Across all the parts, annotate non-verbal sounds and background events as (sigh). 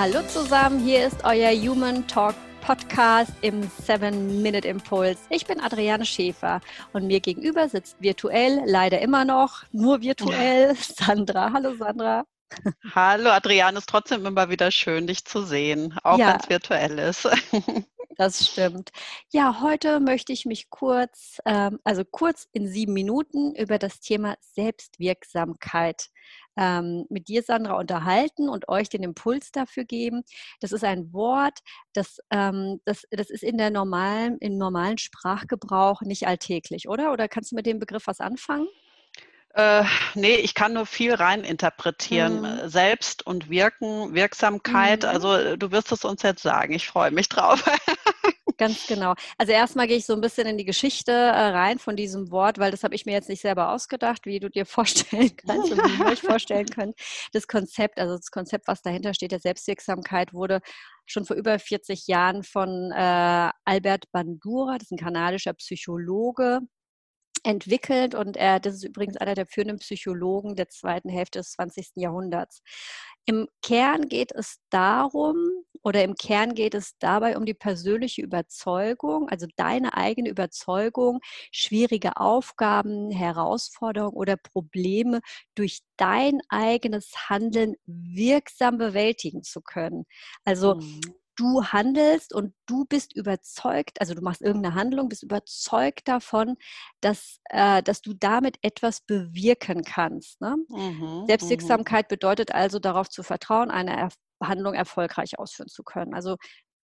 Hallo zusammen, hier ist euer Human Talk Podcast im 7-Minute-Impuls. Ich bin Adriane Schäfer und mir gegenüber sitzt virtuell, leider immer noch, nur virtuell, Sandra. Hallo Sandra. Hallo Adriane, ist trotzdem immer wieder schön, dich zu sehen, auch ja. wenn es virtuell ist. (laughs) Das stimmt. Ja, heute möchte ich mich kurz, ähm, also kurz in sieben Minuten über das Thema Selbstwirksamkeit ähm, mit dir, Sandra, unterhalten und euch den Impuls dafür geben. Das ist ein Wort, das, ähm, das, das ist in der normalen, im normalen Sprachgebrauch nicht alltäglich, oder? Oder kannst du mit dem Begriff was anfangen? Äh, nee, ich kann nur viel rein interpretieren. Mhm. Selbst und Wirken, Wirksamkeit. Mhm. Also äh, du wirst es uns jetzt sagen. Ich freue mich drauf. (laughs) Ganz genau. Also erstmal gehe ich so ein bisschen in die Geschichte äh, rein von diesem Wort, weil das habe ich mir jetzt nicht selber ausgedacht, wie du dir (laughs) vorstellen kannst und wie ihr euch vorstellen (laughs) könnt. Das Konzept, also das Konzept, was dahinter steht, der Selbstwirksamkeit, wurde schon vor über 40 Jahren von äh, Albert Bandura, das ist ein kanadischer Psychologe, entwickelt und er, das ist übrigens einer der führenden Psychologen der zweiten Hälfte des 20. Jahrhunderts. Im Kern geht es darum, oder im Kern geht es dabei um die persönliche Überzeugung, also deine eigene Überzeugung, schwierige Aufgaben, Herausforderungen oder Probleme durch dein eigenes Handeln wirksam bewältigen zu können. Also mhm du handelst und du bist überzeugt, also du machst irgendeine Handlung, bist überzeugt davon, dass, äh, dass du damit etwas bewirken kannst. Ne? Mhm, Selbstwirksamkeit mhm. bedeutet also darauf zu vertrauen, eine er Handlung erfolgreich ausführen zu können. Also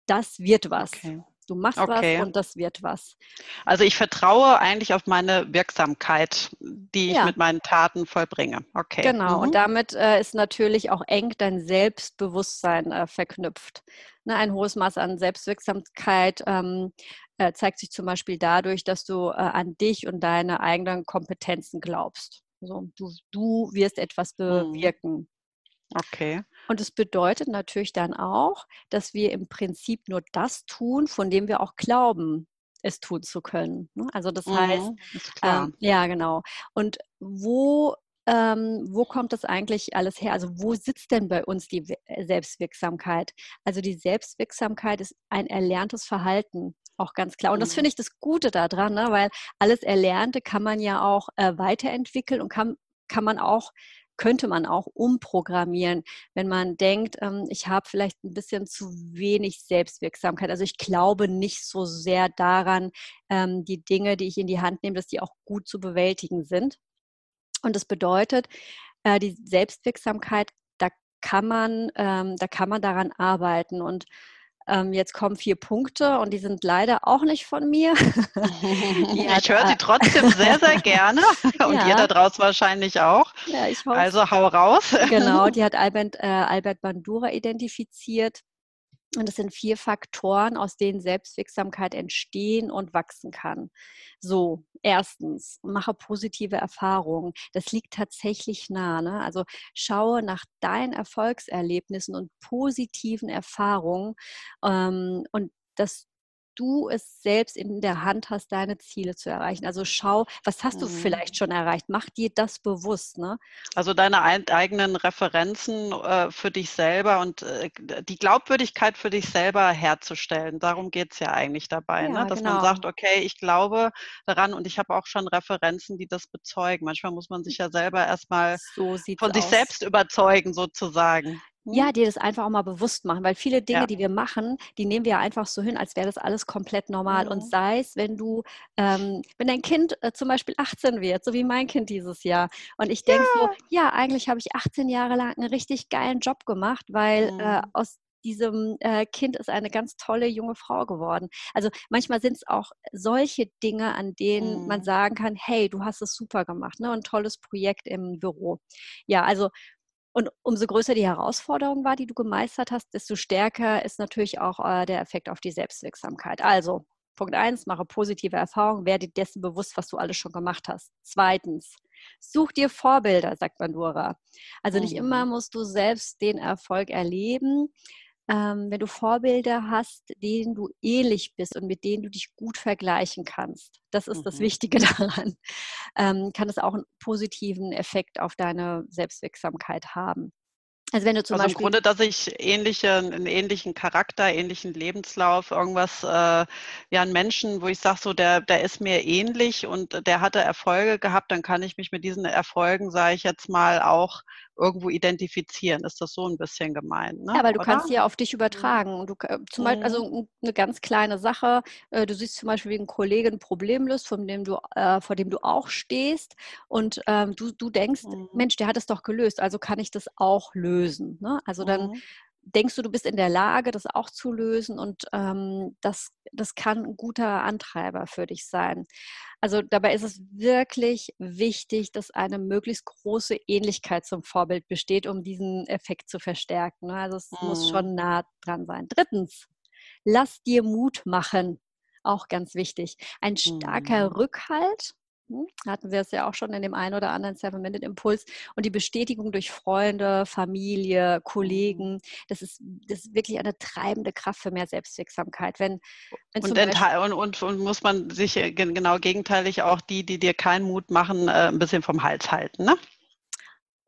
das wird was. Okay. Du machst okay. was und das wird was. Also ich vertraue eigentlich auf meine Wirksamkeit, die ich ja. mit meinen Taten vollbringe. Okay. Genau. Mhm. Und damit äh, ist natürlich auch eng dein Selbstbewusstsein äh, verknüpft. Ne, ein hohes Maß an Selbstwirksamkeit ähm, äh, zeigt sich zum Beispiel dadurch, dass du äh, an dich und deine eigenen Kompetenzen glaubst. Also du, du wirst etwas mhm. bewirken. Mhm. Okay. Und es bedeutet natürlich dann auch, dass wir im Prinzip nur das tun, von dem wir auch glauben, es tun zu können. Ne? Also das mhm, heißt, ähm, ja genau. Und wo ähm, wo kommt das eigentlich alles her? Also wo sitzt denn bei uns die Selbstwirksamkeit? Also die Selbstwirksamkeit ist ein erlerntes Verhalten, auch ganz klar. Und das finde mhm. ich das Gute daran, ne? weil alles Erlernte kann man ja auch äh, weiterentwickeln und kann, kann man auch könnte man auch umprogrammieren, wenn man denkt, ähm, ich habe vielleicht ein bisschen zu wenig Selbstwirksamkeit. Also ich glaube nicht so sehr daran, ähm, die Dinge, die ich in die Hand nehme, dass die auch gut zu bewältigen sind. Und das bedeutet, äh, die Selbstwirksamkeit, da kann man, ähm, da kann man daran arbeiten und ähm, jetzt kommen vier Punkte und die sind leider auch nicht von mir. (laughs) ich höre sie trotzdem sehr, sehr (laughs) gerne und ja. ihr da draußen wahrscheinlich auch. Ja. Also hau raus. genau, die (laughs) hat Albert, äh, Albert Bandura identifiziert. Und es sind vier Faktoren, aus denen Selbstwirksamkeit entstehen und wachsen kann. So, erstens, mache positive Erfahrungen. Das liegt tatsächlich nah. Ne? Also schaue nach deinen Erfolgserlebnissen und positiven Erfahrungen ähm, und dass du es selbst in der Hand hast, deine Ziele zu erreichen. Also schau, was hast du mhm. vielleicht schon erreicht? Mach dir das bewusst. Ne? Also deine eigenen Referenzen äh, für dich selber und äh, die Glaubwürdigkeit für dich selber herzustellen. Darum geht es ja eigentlich dabei, ne? ja, ne? dass genau. man sagt, okay, ich glaube daran und ich habe auch schon Referenzen, die das bezeugen. Manchmal muss man sich ja selber erstmal so von sich aus. selbst überzeugen, sozusagen. Ja, mhm. dir das einfach auch mal bewusst machen, weil viele Dinge, ja. die wir machen, die nehmen wir ja einfach so hin, als wäre das alles komplett normal. Mhm. Und sei es, wenn du, ähm, wenn dein Kind äh, zum Beispiel 18 wird, so wie mein Kind dieses Jahr, und ich denke ja. so, ja, eigentlich habe ich 18 Jahre lang einen richtig geilen Job gemacht, weil äh, mhm. äh, aus diesem äh, Kind ist eine ganz tolle junge Frau geworden. Also manchmal sind es auch solche Dinge, an denen mhm. man sagen kann, hey, du hast es super gemacht, ne? Ein tolles Projekt im Büro. Ja, also und umso größer die Herausforderung war, die du gemeistert hast, desto stärker ist natürlich auch äh, der Effekt auf die Selbstwirksamkeit. Also, Punkt eins, mache positive Erfahrungen, werde dir dessen bewusst, was du alles schon gemacht hast. Zweitens, such dir Vorbilder, sagt Bandura. Also nicht immer mhm. musst du selbst den Erfolg erleben, ähm, wenn du Vorbilder hast, denen du ähnlich bist und mit denen du dich gut vergleichen kannst, das ist mhm. das Wichtige (laughs) daran, ähm, kann es auch einen positiven Effekt auf deine Selbstwirksamkeit haben. Also wenn du zum also Beispiel. Im Grunde, dass ich ähnliche, einen ähnlichen Charakter, ähnlichen Lebenslauf, irgendwas, äh, ja, einen Menschen, wo ich sage, so, der, der ist mir ähnlich und der hatte Erfolge gehabt, dann kann ich mich mit diesen Erfolgen, sage ich jetzt mal, auch irgendwo identifizieren. Ist das so ein bisschen gemein? Ne? Ja, weil du Oder? kannst sie ja auf dich übertragen. Du, zum Beispiel, also mhm. eine ganz kleine Sache, äh, du siehst zum Beispiel, wie ein Kollege ein Problem löst, von dem du, äh, vor dem du auch stehst und ähm, du, du denkst, mhm. Mensch, der hat es doch gelöst, also kann ich das auch lösen. Ne? Also dann mhm denkst du, du bist in der Lage, das auch zu lösen und ähm, das, das kann ein guter Antreiber für dich sein. Also dabei ist es wirklich wichtig, dass eine möglichst große Ähnlichkeit zum Vorbild besteht, um diesen Effekt zu verstärken. Ne? Also es mhm. muss schon nah dran sein. Drittens, lass dir Mut machen. Auch ganz wichtig. Ein starker mhm. Rückhalt hatten wir es ja auch schon in dem einen oder anderen Seven-Minute-Impuls. Und die Bestätigung durch Freunde, Familie, mhm. Kollegen, das ist, das ist wirklich eine treibende Kraft für mehr Selbstwirksamkeit. Wenn, wenn und, und, und, und, muss man sich äh, genau gegenteilig auch die, die dir keinen Mut machen, äh, ein bisschen vom Hals halten, ne?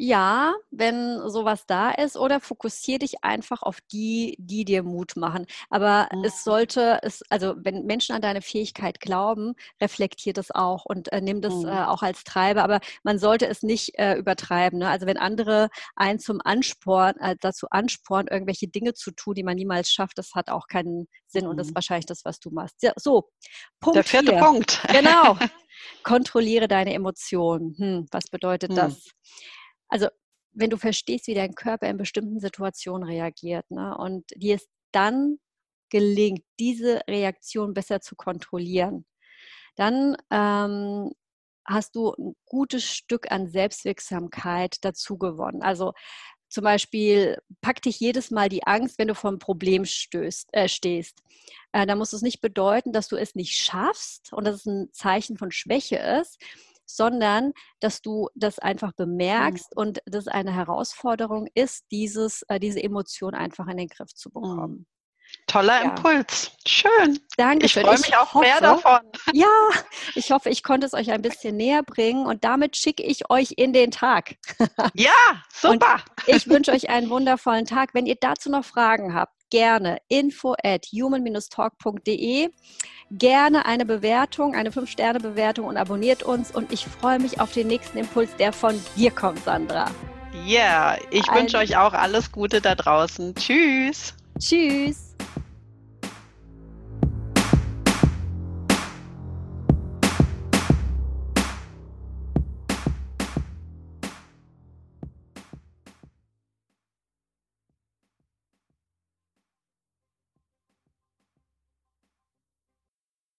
Ja, wenn sowas da ist, oder fokussier dich einfach auf die, die dir Mut machen. Aber mhm. es sollte, es, also wenn Menschen an deine Fähigkeit glauben, reflektiert es auch und äh, nimm das mhm. äh, auch als Treiber. Aber man sollte es nicht äh, übertreiben. Ne? Also wenn andere einen zum Ansporn, äh, dazu anspornen, irgendwelche Dinge zu tun, die man niemals schafft, das hat auch keinen Sinn mhm. und das ist mhm. wahrscheinlich das, was du machst. Ja, so, Punkt Der vierte vier. Punkt. Genau. (laughs) Kontrolliere deine Emotionen. Hm, was bedeutet hm. das? Also wenn du verstehst, wie dein Körper in bestimmten Situationen reagiert ne, und dir es dann gelingt, diese Reaktion besser zu kontrollieren, dann ähm, hast du ein gutes Stück an Selbstwirksamkeit dazu gewonnen. Also zum Beispiel pack dich jedes Mal die Angst, wenn du vor einem Problem stößt, äh, stehst. Äh, da muss es nicht bedeuten, dass du es nicht schaffst und dass es ein Zeichen von Schwäche ist, sondern dass du das einfach mhm. bemerkst mhm. und das eine Herausforderung ist, dieses, äh, diese Emotion einfach in den Griff zu mhm. bekommen. Toller ja. Impuls. Schön. Danke. Ich freue mich auch hoffe, mehr davon. (laughs) Ja, ich hoffe, ich konnte es euch ein bisschen näher bringen und damit schicke ich euch in den Tag. Ja, (laughs) super. Und ich wünsche euch einen wundervollen Tag. Wenn ihr dazu noch Fragen habt, gerne info at human-talk.de. Gerne eine Bewertung, eine 5-Sterne-Bewertung und abonniert uns. Und ich freue mich auf den nächsten Impuls, der von dir kommt, Sandra. Ja, yeah, ich wünsche euch auch alles Gute da draußen. Tschüss. Tschüss.